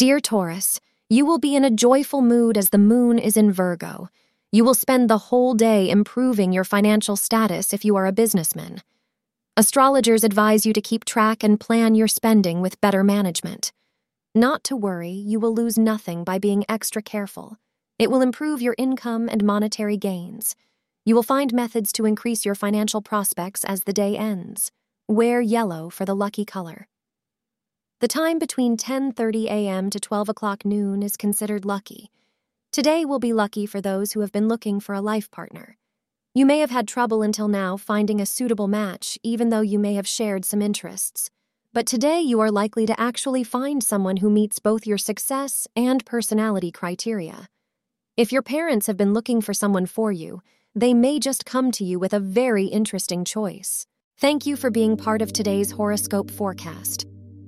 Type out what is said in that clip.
Dear Taurus, you will be in a joyful mood as the moon is in Virgo. You will spend the whole day improving your financial status if you are a businessman. Astrologers advise you to keep track and plan your spending with better management. Not to worry, you will lose nothing by being extra careful. It will improve your income and monetary gains. You will find methods to increase your financial prospects as the day ends. Wear yellow for the lucky color. The time between 10:30 a.m. to 12 o'clock noon is considered lucky. Today will be lucky for those who have been looking for a life partner. You may have had trouble until now finding a suitable match, even though you may have shared some interests. But today you are likely to actually find someone who meets both your success and personality criteria. If your parents have been looking for someone for you, they may just come to you with a very interesting choice. Thank you for being part of today's horoscope forecast.